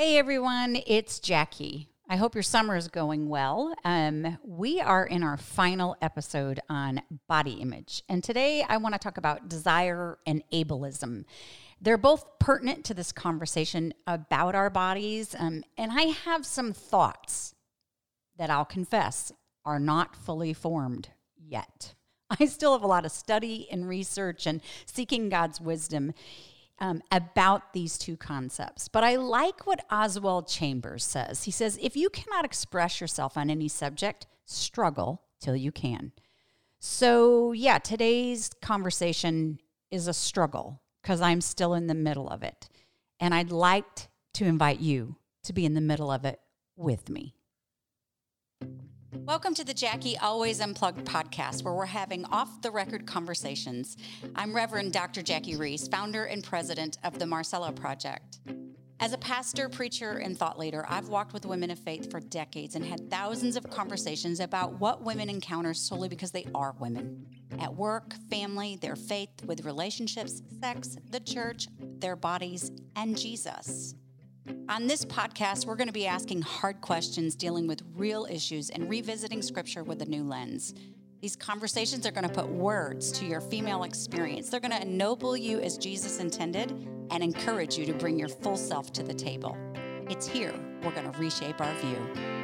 Hey everyone, it's Jackie. I hope your summer is going well. Um, we are in our final episode on body image, and today I want to talk about desire and ableism. They're both pertinent to this conversation about our bodies, um, and I have some thoughts that I'll confess are not fully formed yet. I still have a lot of study and research and seeking God's wisdom um, about these two concepts. But I like what Oswald Chambers says. He says, if you cannot express yourself on any subject, struggle till you can. So, yeah, today's conversation is a struggle because I'm still in the middle of it. And I'd like to invite you to be in the middle of it with me. Welcome to the Jackie Always Unplugged podcast, where we're having off the record conversations. I'm Reverend Dr. Jackie Roese, founder and president of the Marcella Project. As a pastor, preacher, and thought leader, I've walked with women of faith for decades and had thousands of conversations about what women encounter solely because they are women. At work, family, their faith, with relationships, sex, the church, their bodies, and Jesus. On this podcast, we're going to be asking hard questions, dealing with real issues, and revisiting scripture with a new lens. These conversations are going to put words to your female experience. They're going to ennoble you as Jesus intended and encourage you to bring your full self to the table. It's here we're going to reshape our view.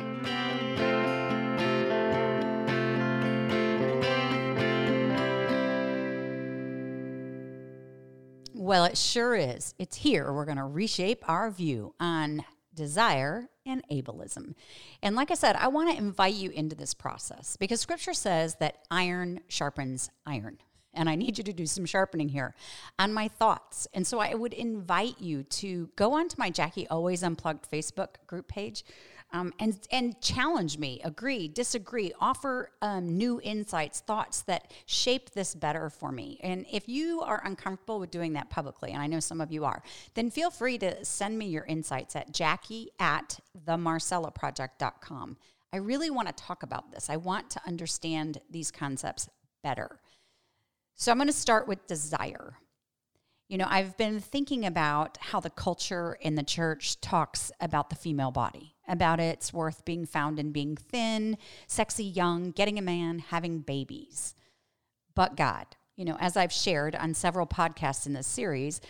Well, it sure is. It's here. We're going to reshape our view on desire and ableism. And like I said, I want to invite you into this process because scripture says that iron sharpens iron. And I need you to do some sharpening here on my thoughts. And so I would invite you to go onto my Jackie Always Unplugged Facebook group page um, and and challenge me, agree, disagree, offer um, new insights, thoughts that shape this better for me. And if you are uncomfortable with doing that publicly, and I know some of you are, then feel free to send me your insights at Jackie at themarcellaproject.com. I really want to talk about this. I want to understand these concepts better. So I'm going to start with desire. You know, I've been thinking about how the culture in the church talks about the female body, about its worth being found in being thin, sexy, young, getting a man, having babies. But God, you know, as I've shared on several podcasts in this series,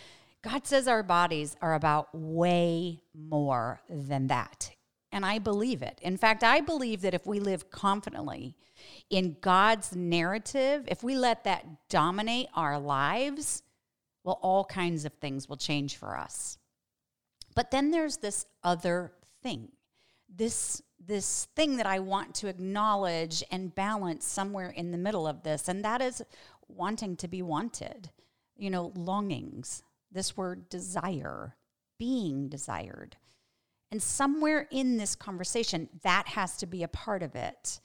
God says our bodies are about way more than that. And I believe it. In fact, I believe that if we live confidently in God's narrative, if we let that dominate our lives, well, all kinds of things will change for us. But then there's this other thing, this this thing that I want to acknowledge and balance somewhere in the middle of this, and that is wanting to be wanted. You know, longings. This word desire, being desired. And somewhere in this conversation, that has to be a part of it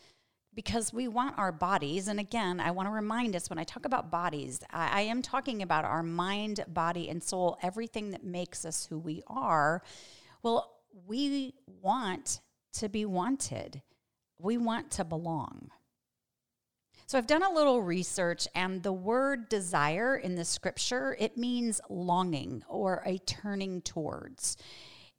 because we want our bodies. And again, I want to remind us when I talk about bodies, I, I, am talking about our mind, body, and soul, everything that makes us who we are. Well, we want to be wanted, we want to belong. So I've done a little research and the word desire in the scripture it means longing or a turning towards.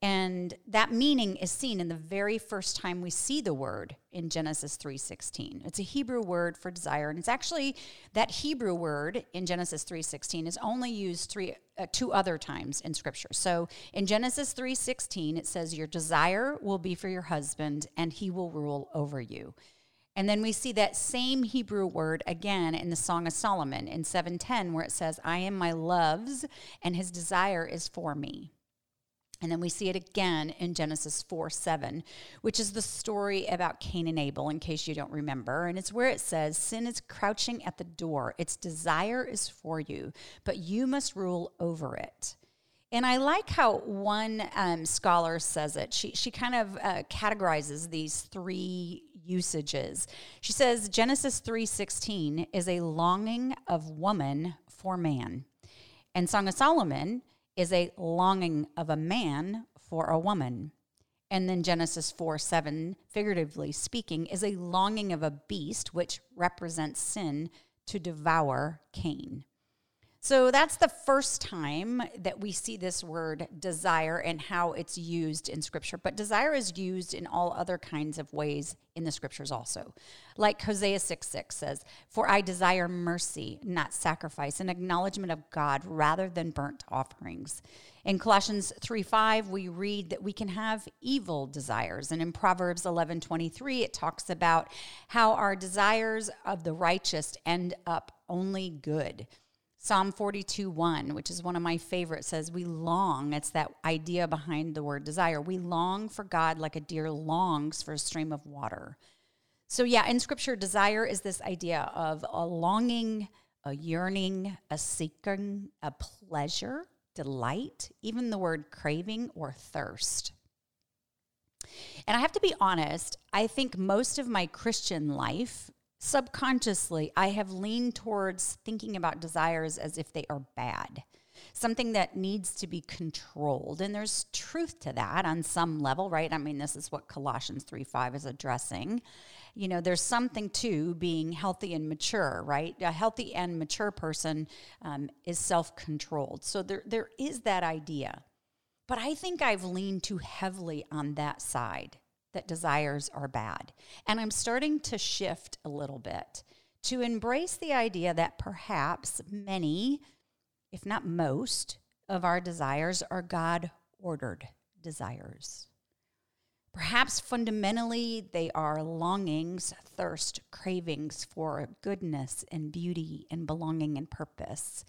And that meaning is seen in the very first time we see the word in Genesis 3:16. It's a Hebrew word for desire and it's actually that Hebrew word in Genesis 3:16 is only used three uh, two other times in scripture. So in Genesis 3:16 it says your desire will be for your husband and he will rule over you. And then we see that same Hebrew word again in the Song of Solomon in 7:10 where it says I am my love's and his desire is for me. And then we see it again in Genesis 4 7, which is the story about Cain and Abel, in case you don't remember. And it's where it says, Sin is crouching at the door. Its desire is for you, but you must rule over it. And I like how one um, scholar says it. She, she kind of uh, categorizes these three usages. She says Genesis 3:16 is a longing of woman for man. And Song of Solomon is a longing of a man for a woman. And then Genesis 4 7, figuratively speaking, is a longing of a beast, which represents sin, to devour Cain. So that's the first time that we see this word desire and how it's used in scripture. But desire is used in all other kinds of ways in the scriptures also. Like Hosea 6 6 says, For I desire mercy, not sacrifice, an acknowledgement of God rather than burnt offerings. In Colossians 3 5, we read that we can have evil desires. And in Proverbs eleven twenty three, it talks about how our desires of the righteous end up only good. Psalm 42 1, which is one of my favorites, says, We long, it's that idea behind the word desire. We long for God like a deer longs for a stream of water. So, yeah, in scripture, desire is this idea of a longing, a yearning, a seeking, a pleasure, delight, even the word craving or thirst. And I have to be honest, I think most of my Christian life subconsciously, I have leaned towards thinking about desires as if they are bad, something that needs to be controlled. And there's truth to that on some level, right? I mean, this is what Colossians 3 5 is addressing. You know, there's something to being healthy and mature, right? A healthy and mature person um, is self controlled. So there, there is that idea. But I think I've leaned too heavily on that side that desires are bad. And I'm starting to shift a little bit to embrace the idea that perhaps many, if not most, of our desires are God ordered desires. Perhaps fundamentally, they are longings, thirst, cravings for goodness and beauty and belonging and purpose,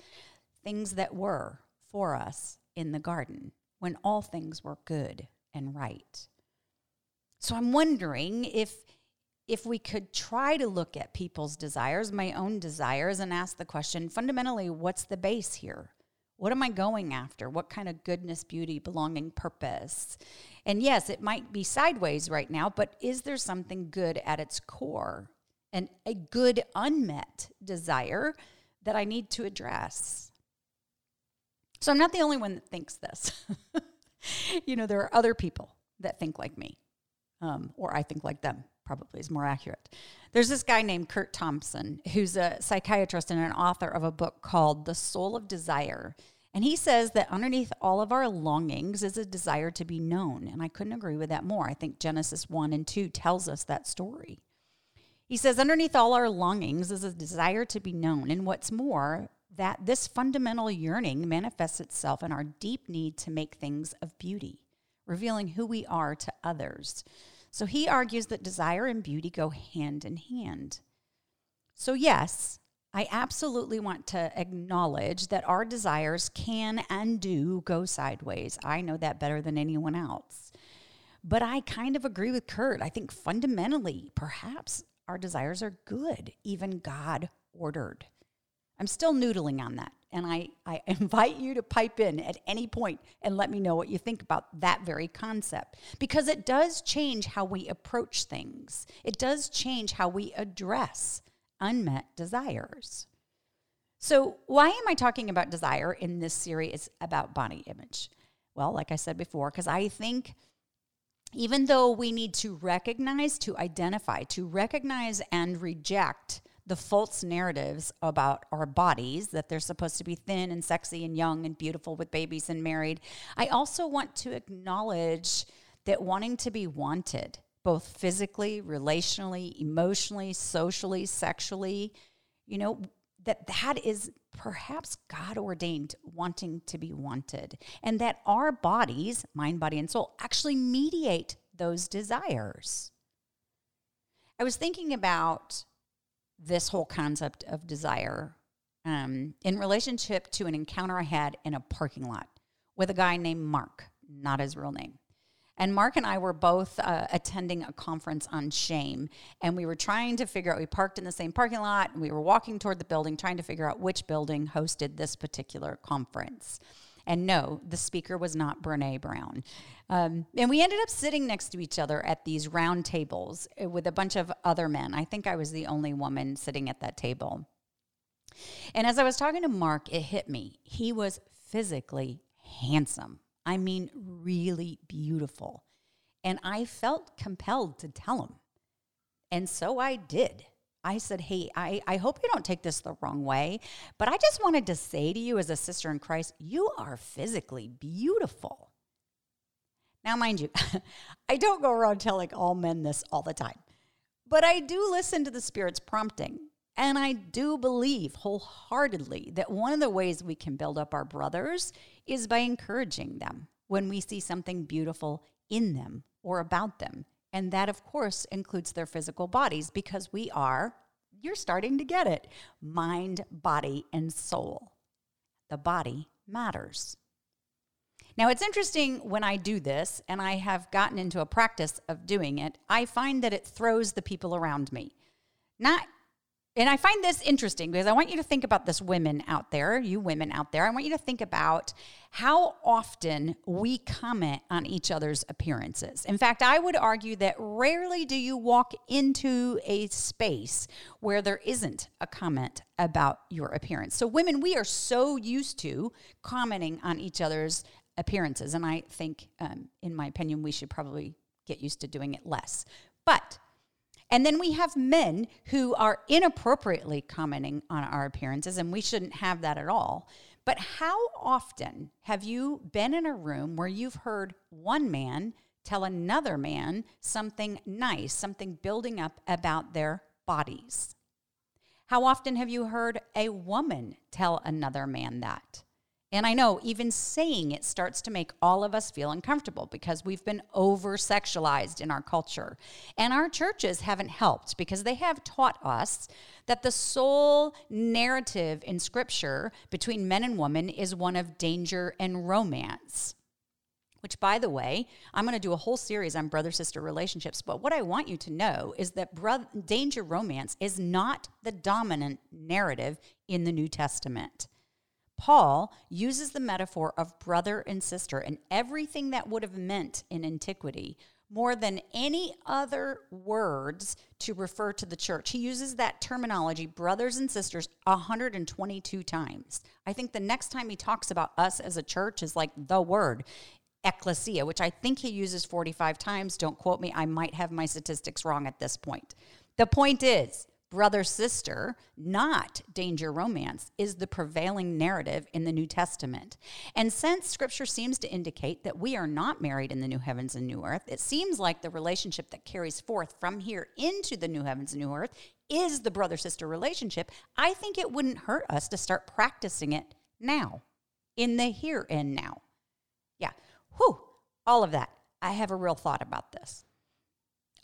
things that were for us in the garden when all things were good and right. So I'm wondering if if we could try to look at people's desires, my own desires, and ask the question fundamentally, what's the base here? What am I going after? What kind of goodness, beauty, belonging, purpose? And yes, it might be sideways right now, but is there something good at its core and a good unmet desire that I need to address? So I'm not the only one that thinks this. you know, there are other people that think like me um, or I think like them probably is more accurate. There's this guy named Kurt Thompson who's a psychiatrist and an author of a book called The Soul of Desire. And he says that underneath all of our longings is a desire to be known. And I couldn't agree with that more. I think Genesis 1 and 2 tells us that story. He says, underneath all our longings is a desire to be known. And what's more, that this fundamental yearning manifests itself in our deep need to make things of beauty, revealing who we are to others. So he argues that desire and beauty go hand in hand. So, yes, I absolutely want to acknowledge that our desires can and do go sideways. I know that better than anyone else. But I kind of agree with Kurt. I think fundamentally, perhaps our desires are good, even God ordered. I'm still noodling on that. And I, I invite you to pipe in at any point and let me know what you think about that very concept because it does change how we approach things, it does change how we address unmet desires. So, why am I talking about desire in this series about body image? Well, like I said before, because I think even though we need to recognize, to identify, to recognize and reject the false narratives about our bodies that they're supposed to be thin and sexy and young and beautiful with babies and married. I also want to acknowledge that wanting to be wanted, both physically, relationally, emotionally, socially, sexually, you know, that that is perhaps God ordained wanting to be wanted, and that our bodies, mind, body, and soul, actually mediate those desires. I was thinking about this whole concept of desire um, in relationship to an encounter I had in a parking lot with a guy named Mark, not his real name. And Mark and I were both uh, attending a conference on shame. And we were trying to figure out, we parked in the same parking lot and we were walking toward the building, trying to figure out which building hosted this particular conference. And no, the speaker was not Brene Brown. Um, and we ended up sitting next to each other at these round tables uh, with a bunch of other men. I think I was the only woman sitting at that table. And as I was talking to Mark, it hit me. He was physically handsome. I mean, really beautiful. And I felt compelled to tell him. And so I did. I said, Hey, I, I hope you don't take this the wrong way, but I just wanted to say to you as a sister in Christ, you are physically beautiful. Now, mind you, I don't go around telling all men this all the time, but I do listen to the Spirit's prompting. And I do believe wholeheartedly that one of the ways we can build up our brothers is by encouraging them when we see something beautiful in them or about them. And that, of course, includes their physical bodies because we are, you're starting to get it, mind, body, and soul. The body matters. Now, it's interesting when I do this, and I have gotten into a practice of doing it, I find that it throws the people around me. Not and I find this interesting because I want you to think about this women out there, you women out there. I want you to think about how often we comment on each other's appearances. In fact, I would argue that rarely do you walk into a space where there isn't a comment about your appearance. So, women, we are so used to commenting on each other's appearances. And I think, um, in my opinion, we should probably get used to doing it less. But and then we have men who are inappropriately commenting on our appearances, and we shouldn't have that at all. But how often have you been in a room where you've heard one man tell another man something nice, something building up about their bodies? How often have you heard a woman tell another man that? And I know even saying it starts to make all of us feel uncomfortable because we've been over sexualized in our culture. And our churches haven't helped because they have taught us that the sole narrative in scripture between men and women is one of danger and romance. Which, by the way, I'm going to do a whole series on brother sister relationships. But what I want you to know is that brother, danger romance is not the dominant narrative in the New Testament. Paul uses the metaphor of brother and sister and everything that would have meant in antiquity more than any other words to refer to the church. He uses that terminology, brothers and sisters, 122 times. I think the next time he talks about us as a church is like the word ecclesia, which I think he uses 45 times. Don't quote me, I might have my statistics wrong at this point. The point is, brother sister, not danger romance, is the prevailing narrative in the New Testament. And since scripture seems to indicate that we are not married in the new heavens and new earth, it seems like the relationship that carries forth from here into the new heavens and new earth is the brother sister relationship. I think it wouldn't hurt us to start practicing it now, in the here and now. Yeah, whew, all of that. I have a real thought about this.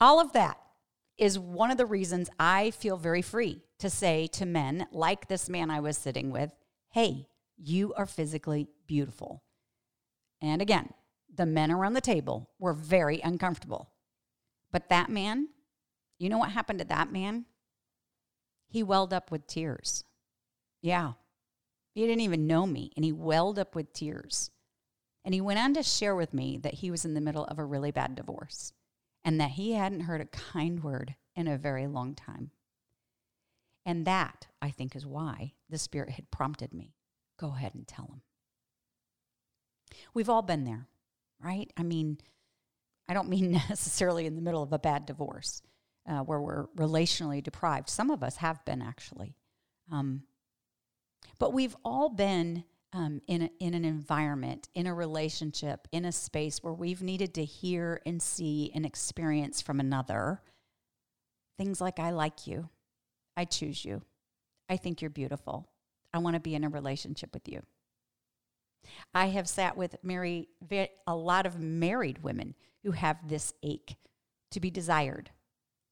All of that is one of the reasons I feel very free to say to men, like this man I was sitting with, hey, you are physically beautiful. And again, the men around the table were very uncomfortable. But that man, you know what happened to that man? He welled up with tears. Yeah. He didn't even know me, and he welled up with tears. And he went on to share with me that he was in the middle of a really bad divorce and that he hadn't heard a kind word in a very long time. And that, I think, is why the Spirit had prompted me go ahead and tell him. We've all been there, right? I mean, I don't mean necessarily in the middle of a bad divorce uh, where we're relationally deprived. Some of us have been actually. Um, but we've all been um, in, a, in an environment, in a relationship, in a space where we've needed to hear and see and experience from another things like, I like you, I choose you, I think you're beautiful, I want to be in a relationship with you. I have sat with Mary, a lot of married women who have this ache to be desired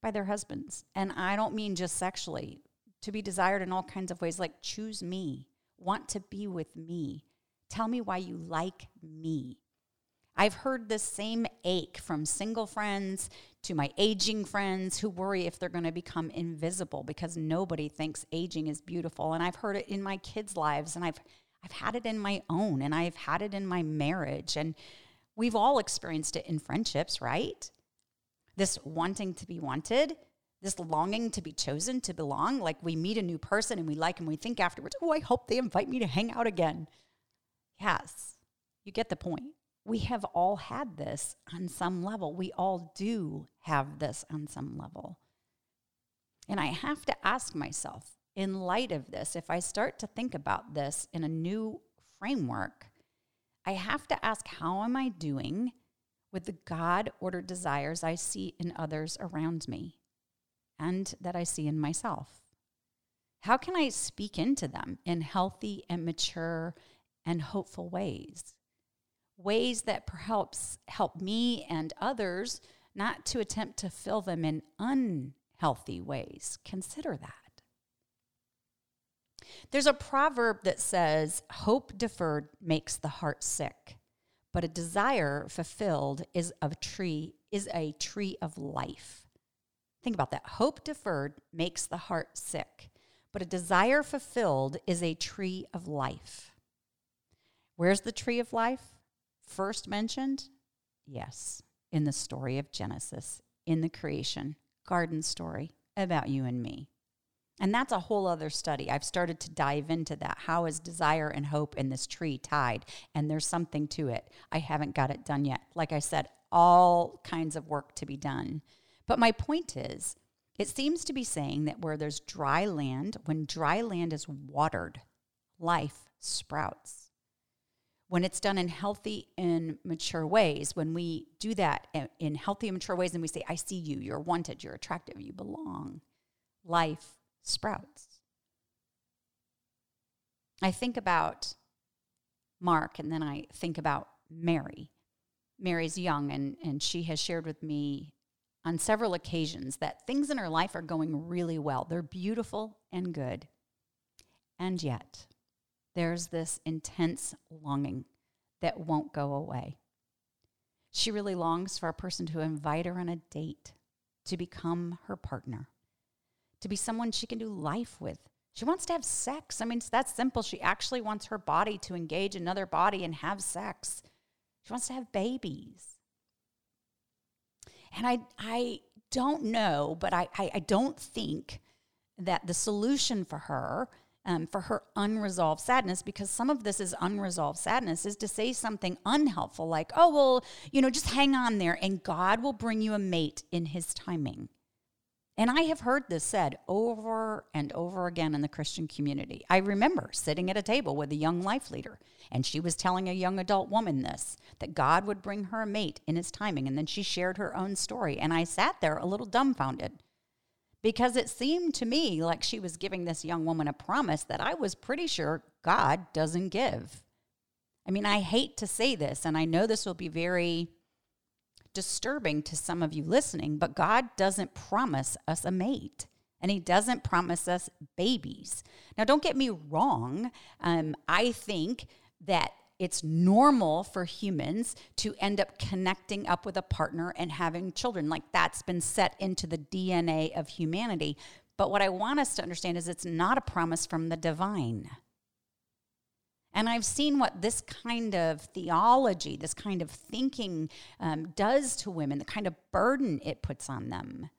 by their husbands. And I don't mean just sexually, to be desired in all kinds of ways, like choose me want to be with me. Tell me why you like me. I've heard the same ache from single friends to my aging friends who worry if they're going to become invisible because nobody thinks aging is beautiful. And I've heard it in my kids' lives and I've I've had it in my own and I've had it in my marriage and we've all experienced it in friendships, right? This wanting to be wanted this longing to be chosen, to belong. Like we meet a new person and we like and we think afterwards, oh, I hope they invite me to hang out again. Yes, you get the point. We have all had this on some level. We all do have this on some level. And I have to ask myself, in light of this, if I start to think about this in a new framework, I have to ask, how am I doing with the God ordered desires I see in others around me and that I see in myself? How can I speak into them in healthy and mature and hopeful ways? Ways that perhaps help me and others not to attempt to fill them in unhealthy ways. Consider that. There's a proverb that says, Hope deferred makes the heart sick, but a desire fulfilled is a tree is a tree of life. Think about that. Hope deferred makes the heart sick, but a desire fulfilled is a tree of life. Where's the tree of life first mentioned? Yes, in the story of Genesis, in the creation garden story about you and me. And that's a whole other study. I've started to dive into that. How is desire and hope in this tree tied? And there's something to it. I haven't got it done yet. Like I said, all kinds of work to be done. But my point is, it seems to be saying that where there's dry land, when dry land is watered, life sprouts. When it's done in healthy and mature ways, when we do that in healthy and mature ways and we say, I see you, you're wanted, you're attractive, you belong, life sprouts. I think about Mark and then I think about Mary. Mary's young and, and she has shared with me on several occasions that things in her life are going really well. They're beautiful and good. And yet, there's this intense longing that won't go away. She really longs for a person to invite her on a date, to become her partner to be someone she can do life with. She wants to have sex. I mean, it's that simple. She actually wants her body to engage another body and have sex. She wants to have babies. And I, I don't know, but I, I, I don't think that the solution for her, um, for her unresolved sadness, because some of this is unresolved sadness, is to say something unhelpful like, oh, well, you know, just hang on there and God will bring you a mate in his timing. And I have heard this said over and over again in the Christian community. I remember sitting at a table with a young life leader, and she was telling a young adult woman this that God would bring her a mate in his timing. And then she shared her own story. And I sat there a little dumbfounded because it seemed to me like she was giving this young woman a promise that I was pretty sure God doesn't give. I mean, I hate to say this, and I know this will be very disturbing to some of you listening, but God doesn't promise us a mate and he doesn't promise us babies. Now, don't get me wrong. Um, I think that it's normal for humans to end up connecting up with a partner and having children. Like that's been set into the DNA of humanity. But what I want us to understand is it's not a promise from the divine. And I've seen what this kind of theology, this kind of thinking um, does to women, the kind of burden it puts on them.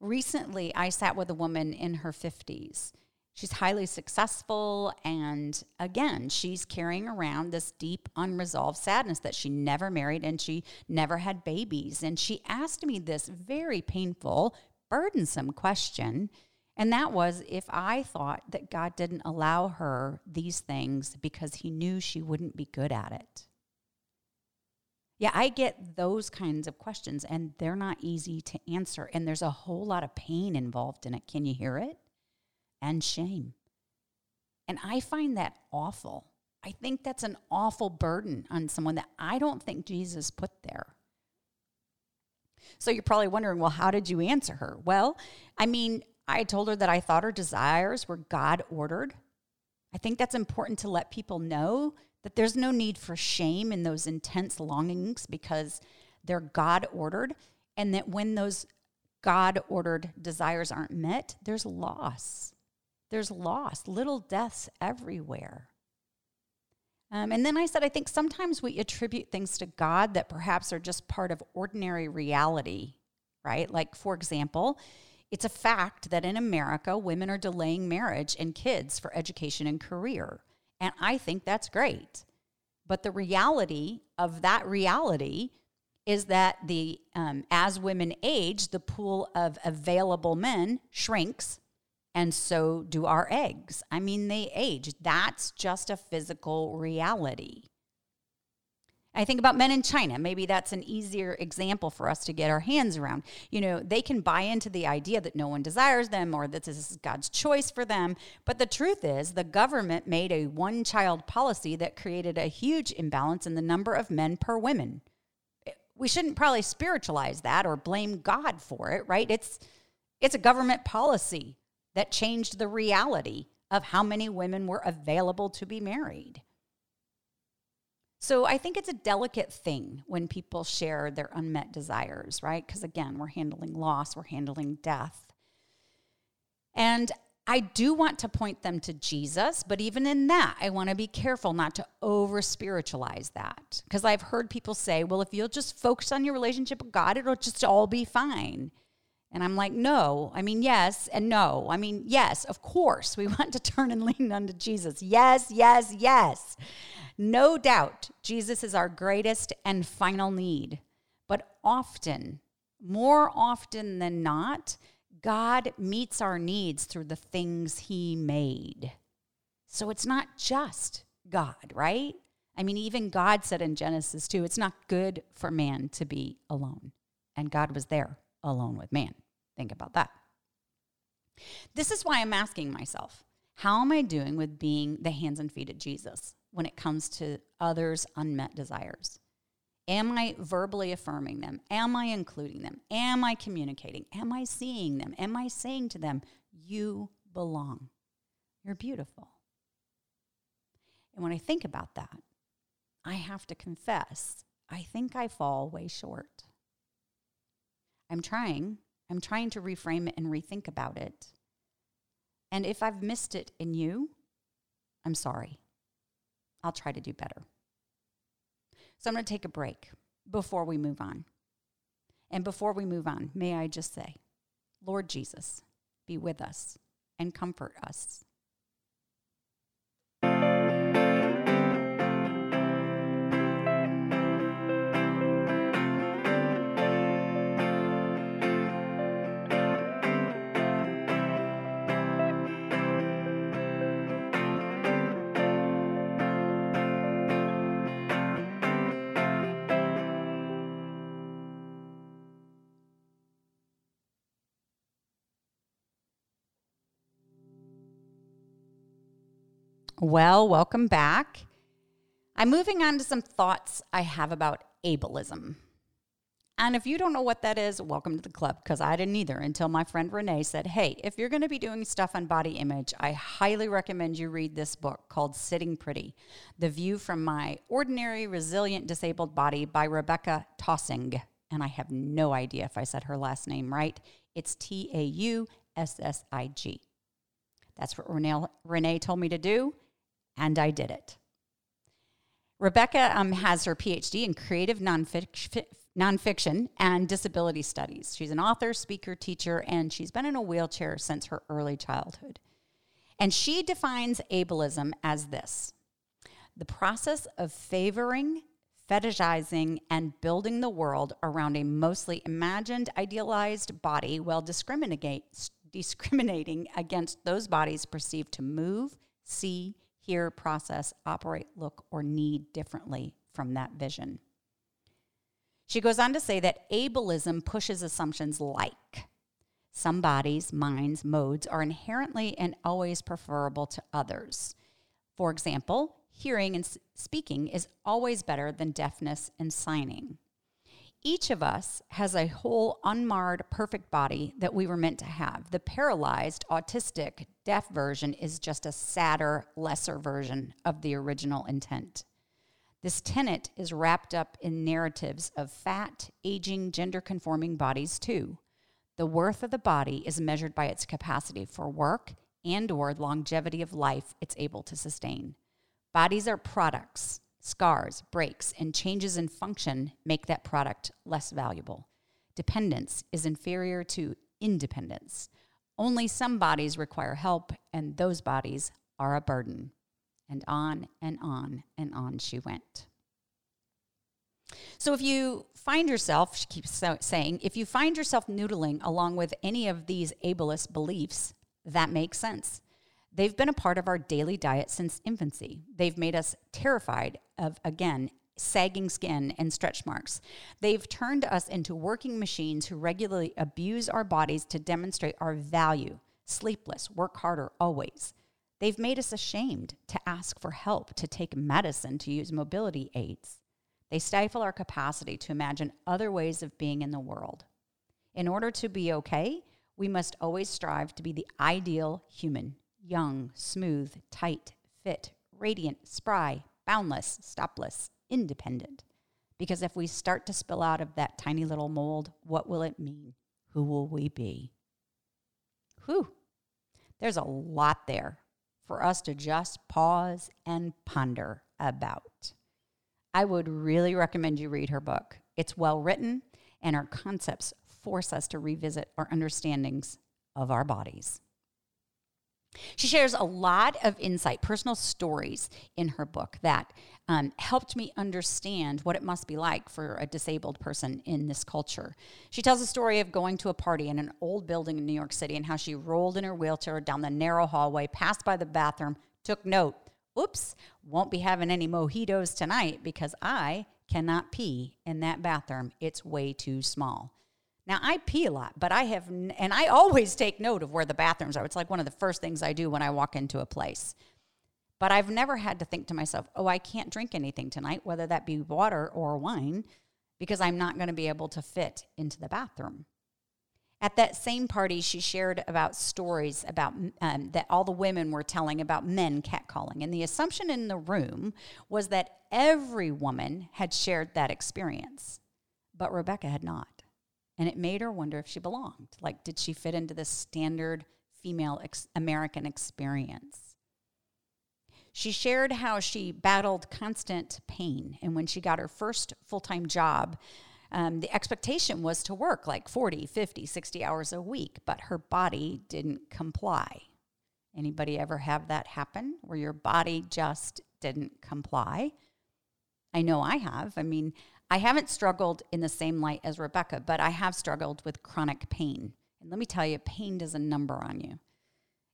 Recently, I sat with a woman in her 50s. She's highly successful, and again, she's carrying around this deep, unresolved sadness that she never married and she never had babies. And she asked me this very painful, burdensome question and that was if I thought that God didn't allow her these things because he knew she wouldn't be good at it. Yeah, I get those kinds of questions, and they're not easy to answer. And there's a whole lot of pain involved in it. Can you hear it? And shame. And I find that awful. I think that's an awful burden on someone that I don't think Jesus put there. So you're probably wondering, well, how did you answer her? Well, I mean, I told her that I thought her desires were God ordered. I think that's important to let people know that there's no need for shame in those intense longings because they're God ordered. And that when those God ordered desires aren't met, there's loss. There's loss, little deaths everywhere. Um, and then I said, I think sometimes we attribute things to God that perhaps are just part of ordinary reality, right? Like, for example, it's a fact that in America, women are delaying marriage and kids for education and career. And I think that's great. But the reality of that reality is that the um, as women age, the pool of available men shrinks, and so do our eggs. I mean, they age. That's just a physical reality. I think about men in China. Maybe that's an easier example for us to get our hands around. You know, they can buy into the idea that no one desires them or that this is God's choice for them. But the truth is, the government made a one child policy that created a huge imbalance in the number of men per woman. We shouldn't probably spiritualize that or blame God for it, right? It's it's a government policy that changed the reality of how many women were available to be married. So I think it's a delicate thing when people share their unmet desires, right? Because again, we're handling loss, we're handling death. And I do want to point them to Jesus, but even in that, I want to be careful not to over spiritualize that. Because I've heard people say, well, if you'll just focus on your relationship with God, it'll just all be fine. And I'm like, no. I mean, yes and no. I mean, yes, of course, we want to turn and lean unto Jesus. Yes, yes, yes. No doubt, Jesus is our greatest and final need. But often, more often than not, God meets our needs through the things he made. So it's not just God, right? I mean, even God said in Genesis 2, it's not good for man to be alone. And God was there alone with man. Think about that. This is why I'm asking myself how am I doing with being the hands and feet of Jesus when it comes to others' unmet desires? Am I verbally affirming them? Am I including them? Am I communicating? Am I seeing them? Am I saying to them, You belong? You're beautiful. And when I think about that, I have to confess, I think I fall way short. I'm trying. I'm trying to reframe it and rethink about it. And if I've missed it in you, I'm sorry. I'll try to do better. So I'm going to take a break before we move on. And before we move on, may I just say, Lord Jesus, be with us and comfort us. Well, welcome back. I'm moving on to some thoughts I have about ableism. And if you don't know what that is, welcome to the club because I didn't either until my friend Renee said, Hey, if you're going to be doing stuff on body image, I highly recommend you read this book called Sitting Pretty The View from My Ordinary Resilient Disabled Body by Rebekah Taussig. And I have no idea if I said her last name right. It's T A U S S I G. That's what Renee, Renee told me to do and I did it. Rebekah um, has her PhD in creative nonfic- nonfiction and disability studies. She's an author, speaker, teacher, and she's been in a wheelchair since her early childhood. And she defines ableism as this the process of favoring, fetishizing, and building the world around a mostly imagined, idealized body while discriminating against those bodies perceived to move, see, hear, process, operate, look, or need differently from that vision. She goes on to say that ableism pushes assumptions like some bodies, minds, modes are inherently and always preferable to others. For example, hearing and speaking is always better than deafness and signing. Each of us has a whole, unmarred, perfect body that we were meant to have. The paralyzed, autistic, deaf version is just a sadder, lesser version of the original intent. This tenet is wrapped up in narratives of fat, aging, gender conforming bodies, too. The worth of the body is measured by its capacity for work and or longevity of life it's able to sustain. Bodies are products, Scars, breaks, and changes in function make that product less valuable. Dependence is inferior to independence. Only some bodies require help, and those bodies are a burden. And on and on and on she went. So if you find yourself, she keeps saying, if you find yourself noodling along with any of these ableist beliefs, that makes sense. They've been a part of our daily diet since infancy. They've made us terrified of, again, sagging skin and stretch marks. They've turned us into working machines who regularly abuse our bodies to demonstrate our value. Sleepless, work harder, always. They've made us ashamed to ask for help, to take medicine, to use mobility aids. They stifle our capacity to imagine other ways of being in the world. In order to be okay, we must always strive to be the ideal human young, smooth, tight, fit, radiant, spry, boundless, stopless, independent. Because if we start to spill out of that tiny little mold, what will it mean? Who will we be? Whew. There's a lot there for us to just pause and ponder about. I would really recommend you read her book. It's well written, and her concepts force us to revisit our understandings of our bodies. She shares a lot of insight, personal stories in her book that um, helped me understand what it must be like for a disabled person in this culture. She tells a story of going to a party in an old building in New York City and how she rolled in her wheelchair down the narrow hallway, passed by the bathroom, took note. Oops, won't be having any mojitos tonight because I cannot pee in that bathroom. It's way too small. Now I pee a lot, but I have, and I always take note of where the bathrooms are. It's like one of the first things I do when I walk into a place. But I've never had to think to myself, oh, I can't drink anything tonight, whether that be water or wine, because I'm not going to be able to fit into the bathroom. At that same party, she shared about stories about um, that all the women were telling about men catcalling. And the assumption in the room was that every woman had shared that experience, but Rebekah had not. And it made her wonder if she belonged. Like, did she fit into the standard female ex- American experience? She shared how she battled constant pain. And when she got her first full time job, um, the expectation was to work like 40, 50, 60 hours a week, but her body didn't comply. Anybody ever have that happen where your body just didn't comply? I know I have. I mean, I haven't struggled in the same light as Rebekah, but I have struggled with chronic pain. And let me tell you, pain does a number on you.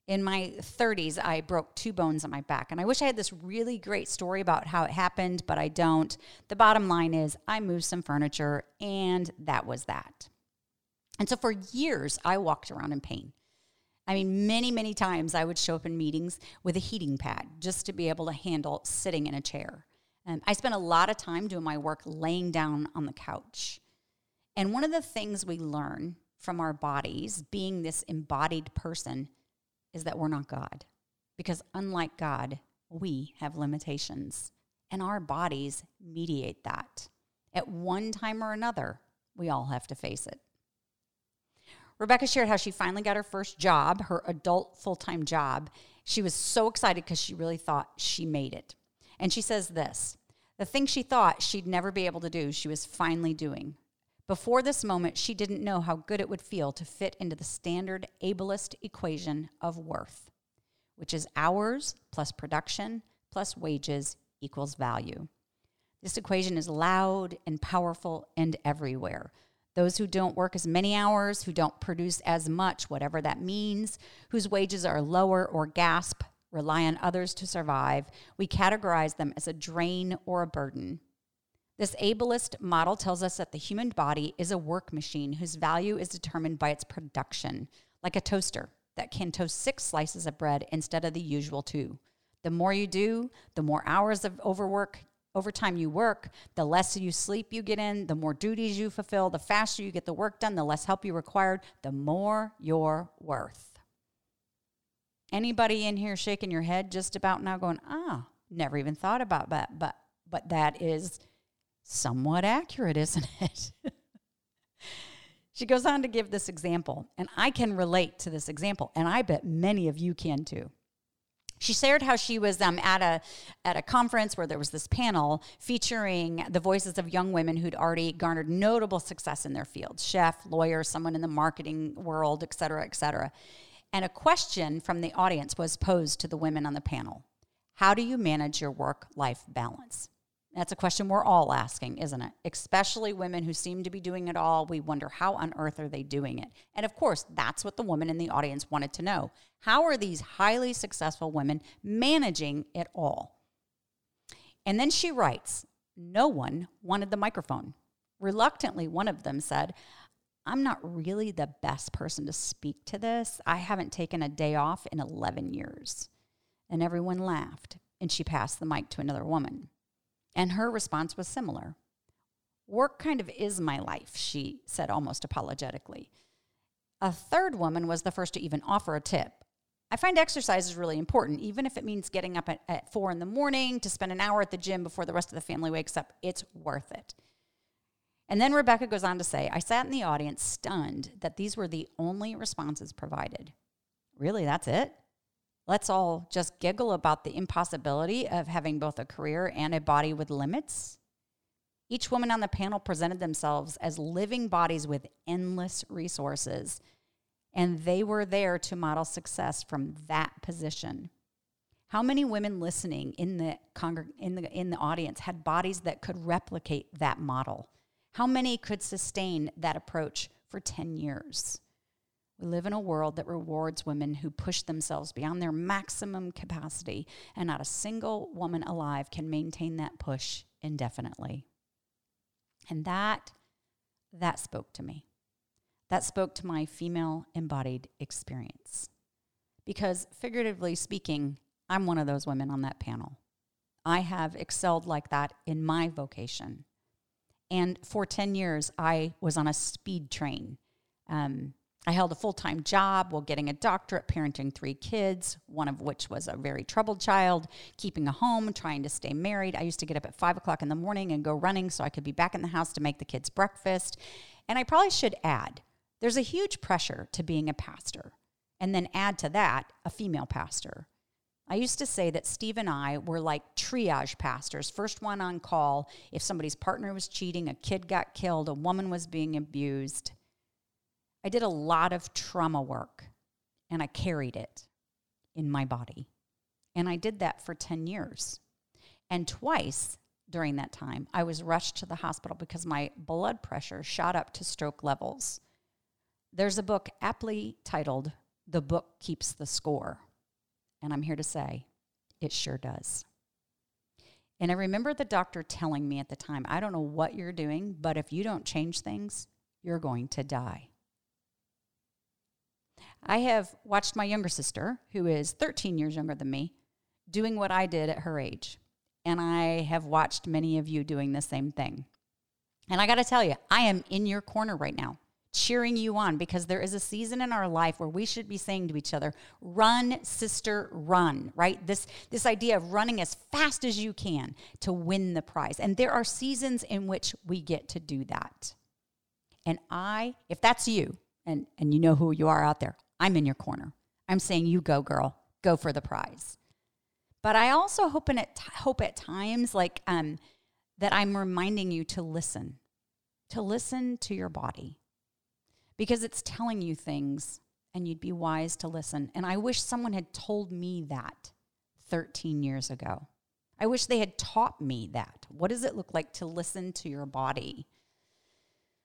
In my 30s, I broke two bones on my back. And I wish I had this really great story about how it happened, but I don't. The bottom line is, I moved some furniture, and that was that. And so for years, I walked around in pain. I mean, many, many times I would show up in meetings with a heating pad just to be able to handle sitting in a chair. Um, I spent a lot of time doing my work laying down on the couch. And one of the things we learn from our bodies, being this embodied person, is that we're not God. Because unlike God, we have limitations, and our bodies mediate that. At one time or another, we all have to face it. Rebekah shared how she finally got her first job, her adult full time job. She was so excited because she really thought she made it. And she says this the thing she thought she'd never be able to do, she was finally doing. Before this moment, she didn't know how good it would feel to fit into the standard ableist equation of worth, which is hours plus production plus wages equals value. This equation is loud and powerful and everywhere. Those who don't work as many hours, who don't produce as much, whatever that means, whose wages are lower or gasp, rely on others to survive, we categorize them as a drain or a burden. This ableist model tells us that the human body is a work machine whose value is determined by its production, like a toaster that can toast six slices of bread instead of the usual two. The more you do, the more hours of overwork, overtime you work, the less you sleep you get in, the more duties you fulfill, the faster you get the work done, the less help you required, the more you're worth. Anybody in here shaking your head just about now going, ah, never even thought about that. But but that is somewhat accurate, isn't it? she goes on to give this example, and I can relate to this example, and I bet many of you can too. She shared how she was um, at a at a conference where there was this panel featuring the voices of young women who'd already garnered notable success in their fields: chef, lawyer, someone in the marketing world, et cetera, et cetera. And a question from the audience was posed to the women on the panel How do you manage your work life balance? That's a question we're all asking, isn't it? Especially women who seem to be doing it all. We wonder how on earth are they doing it? And of course, that's what the woman in the audience wanted to know. How are these highly successful women managing it all? And then she writes, no one wanted the microphone. Reluctantly, one of them said, I'm not really the best person to speak to this. I haven't taken a day off in 11 years. And everyone laughed, and she passed the mic to another woman. And her response was similar. Work kind of is my life, she said almost apologetically. A third woman was the first to even offer a tip. I find exercise is really important, even if it means getting up at, at, four in the morning to spend an hour at the gym before the rest of the family wakes up. It's worth it. And then Rebekah goes on to say, I sat in the audience stunned that these were the only responses provided. Really, that's it? Let's all just giggle about the impossibility of having both a career and a body with limits. Each woman on the panel presented themselves as living bodies with endless resources, and they were there to model success from that position. How many women listening in the, in the, in the audience had bodies that could replicate that model? How many could sustain that approach for 10 years? We live in a world that rewards women who push themselves beyond their maximum capacity, and not a single woman alive can maintain that push indefinitely. And that that spoke to me. That spoke to my female embodied experience. Because figuratively speaking, I'm one of those women on that panel. I have excelled like that in my vocation. And for 10 years, I was on a speed train. Um, I held a full time job while getting a doctorate, parenting three kids, one of which was a very troubled child, keeping a home, trying to stay married. I used to get up at five o'clock in the morning and go running so I could be back in the house to make the kids breakfast. And I probably should add there's a huge pressure to being a pastor. And then add to that a female pastor. I used to say that Steve and I were like triage pastors, first one on call if somebody's partner was cheating, a kid got killed, a woman was being abused. I did a lot of trauma work and I carried it in my body. And I did that for 10 years. And twice during that time, I was rushed to the hospital because my blood pressure shot up to stroke levels. There's a book aptly titled The Body Keeps the Score. And I'm here to say, it sure does. And I remember the doctor telling me at the time, I don't know what you're doing, but if you don't change things, you're going to die. I have watched my younger sister, who is 13 years younger than me, doing what I did at her age. And I have watched many of you doing the same thing. And I got to tell you, I am in your corner right now, cheering you on because there is a season in our life where we should be saying to each other, "Run, sister, run." Right? This this idea of running as fast as you can to win the prize. And there are seasons in which we get to do that. And I, if that's you, and and you know who you are out there, I'm in your corner. I'm saying you go, girl, go for the prize. But I also hope, in at, hope at times like um, that I'm reminding you to listen, to listen to your body because it's telling you things and you'd be wise to listen. And I wish someone had told me that 13 years ago. I wish they had taught me that. What does it look like to listen to your body?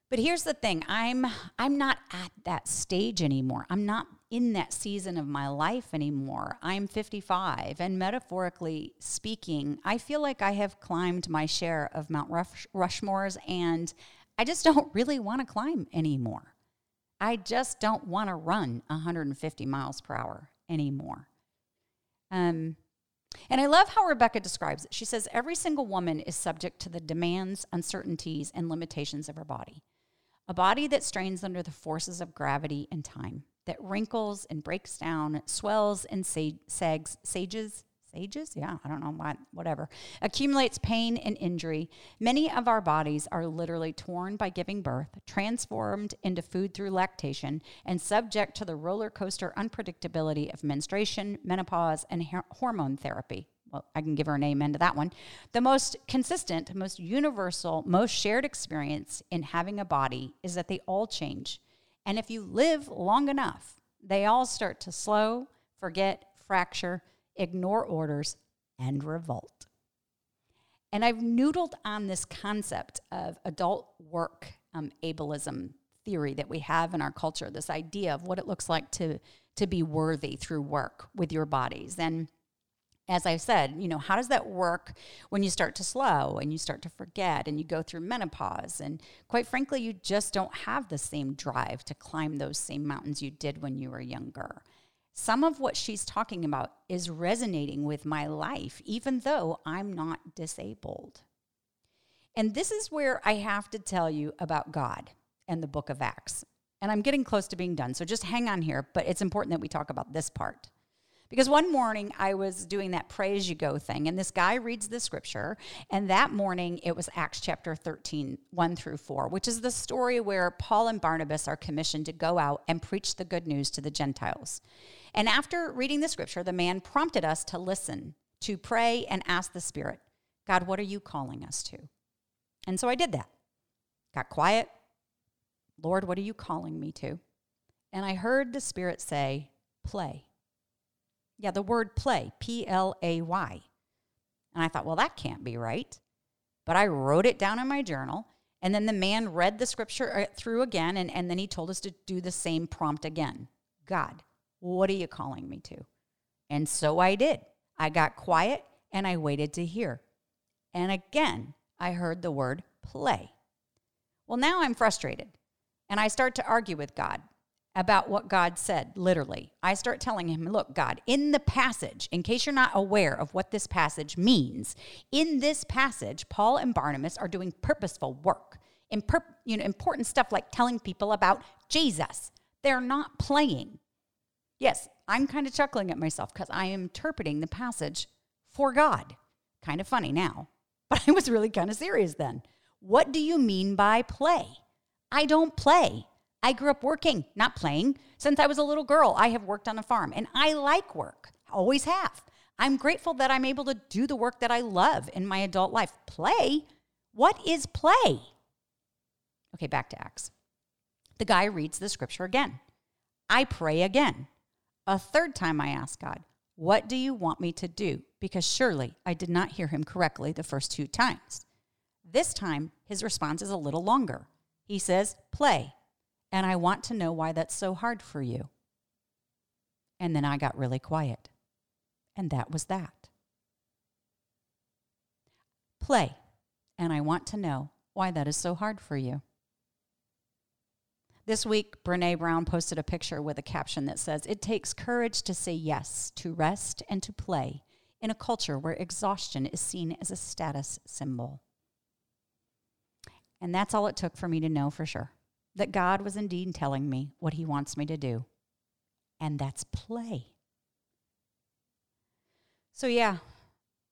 But here's the thing, I'm I'm not at that stage anymore. I'm not in that season of my life anymore. I'm 55 and metaphorically speaking, I feel like I have climbed my share of Mount Rush- Rushmores and I just don't really want to climb anymore. I just don't want to run 150 miles per hour anymore. Um, and I love how Rebekah describes it. She says every single woman is subject to the demands, uncertainties, and limitations of her body a body that strains under the forces of gravity and time, that wrinkles and breaks down, swells and sags, sages, sages? Yeah, I don't know why, whatever. Accumulates pain and injury. Many of our bodies are literally torn by giving birth, transformed into food through lactation, and subject to the roller coaster unpredictability of menstruation, menopause, and hormone therapy well, I can give her an amen to that one. The most consistent, most universal, most shared experience in having a body is that they all change. And if you live long enough, they all start to slow, forget, fracture, ignore orders, and revolt. And I've noodled on this concept of adult work um, ableism theory that we have in our culture, this idea of what it looks like to, to be worthy through work with your bodies. And as I said, you know, how does that work when you start to slow and you start to forget and you go through menopause? And quite frankly, you just don't have the same drive to climb those same mountains you did when you were younger. Some of what she's talking about is resonating with my life, even though I'm not disabled. And this is where I have to tell you about God and the book of Acts. And I'm getting close to being done, so just hang on here, but it's important that we talk about this part. Because one morning I was doing that pray as you go thing, and this guy reads the scripture. And that morning it was Acts chapter 13, 1 through 4, which is the story where Paul and Barnabas are commissioned to go out and preach the good news to the Gentiles. And after reading the scripture, the man prompted us to listen, to pray, and ask the Spirit, God, what are you calling us to? And so I did that. Got quiet. Lord, what are you calling me to? And I heard the Spirit say, play. Yeah, the word play, P L A Y. And I thought, well, that can't be right. But I wrote it down in my journal. And then the man read the scripture uh, through again. And, and then he told us to do the same prompt again God, what are you calling me to? And so I did. I got quiet and I waited to hear. And again, I heard the word play. Well, now I'm frustrated and I start to argue with God about what God said, literally. I start telling him, look, God, in the passage, in case you're not aware of what this passage means, in this passage, Paul and Barnabas are doing purposeful work, imper- you know, important stuff like telling people about Jesus. They're not playing. Yes, I'm kind of chuckling at myself because I am interpreting the passage for God. Kind of funny now, but I was really kind of serious then. What do you mean by play? I don't play. I grew up working, not playing. Since I was a little girl, I have worked on a farm and I like work, always have. I'm grateful that I'm able to do the work that I love in my adult life. Play? What is play? Okay, back to Acts. The guy reads the scripture again. I pray again. A third time I ask God, What do you want me to do? Because surely I did not hear him correctly the first two times. This time, his response is a little longer. He says, Play and I want to know why that's so hard for you. And then I got really quiet. And that was that. Play. And I want to know why that is so hard for you. This week, Brene Brown posted a picture with a caption that says, It takes courage to say yes, to rest, and to play in a culture where exhaustion is seen as a status symbol. And that's all it took for me to know for sure that God was indeed telling me what He wants me to do, and that's play. So, yeah,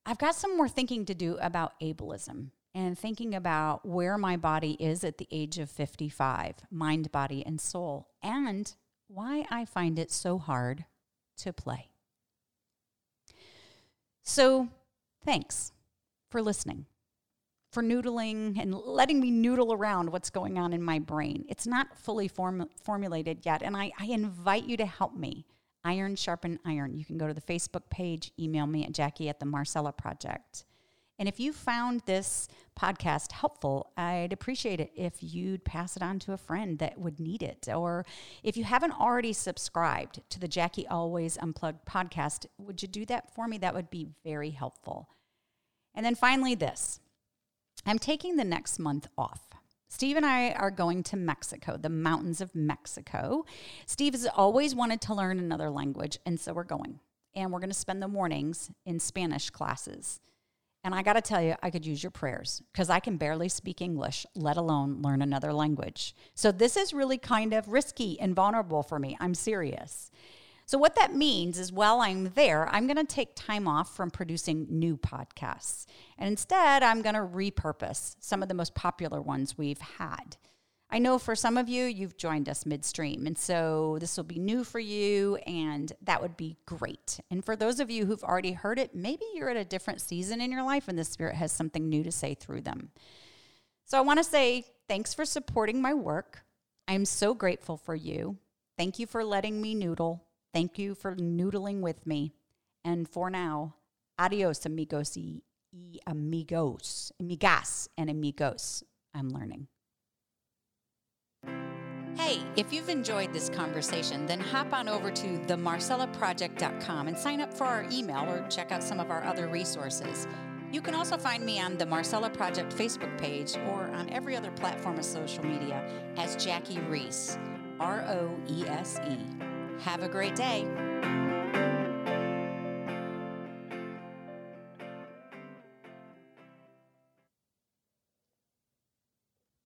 I've got some more thinking to do about ableism and thinking about where my body is at the age of 55, mind, body, and soul, and why I find it so hard to play. So, thanks for listening for noodling and letting me noodle around what's going on in my brain. It's not fully form- formulated yet, and I, I invite you to help me. Iron sharpen iron. You can go to the Facebook page, email me at Jackie at the Marcella Project. And if you found this podcast helpful, I'd appreciate it if you'd pass it on to a friend that would need it. Or if you haven't already subscribed to the Jackie Always Unplugged podcast, would you do that for me? That would be very helpful. And then finally, this I'm taking the next month off. Steve and I are going to Mexico, the mountains of Mexico. Steve has always wanted to learn another language, and so we're going. And we're going to spend the mornings in Spanish classes. And I got to tell you, I could use your prayers because I can barely speak English, let alone learn another language. So this is really kind of risky and vulnerable for me. I'm serious. So, what that means is while I'm there, I'm going to take time off from producing new podcasts. And instead, I'm going to repurpose some of the most popular ones we've had. I know for some of you, you've joined us midstream. And so this will be new for you, and that would be great. And for those of you who've already heard it, maybe you're at a different season in your life and the Spirit has something new to say through them. So I want to say thanks for supporting my work. I'm so grateful for you. Thank you for letting me noodle. Thank you for noodling with me. And for now, adios, amigos y y amigos, amigas, and amigos. I'm learning. Hey, if you've enjoyed this conversation, then hop on over to themarcellaproject.com and sign up for our email or check out some of our other resources. You can also find me on the Marcella Project Facebook page or on every other platform of social media as Jackie Roese, R O E S E. Have a great day.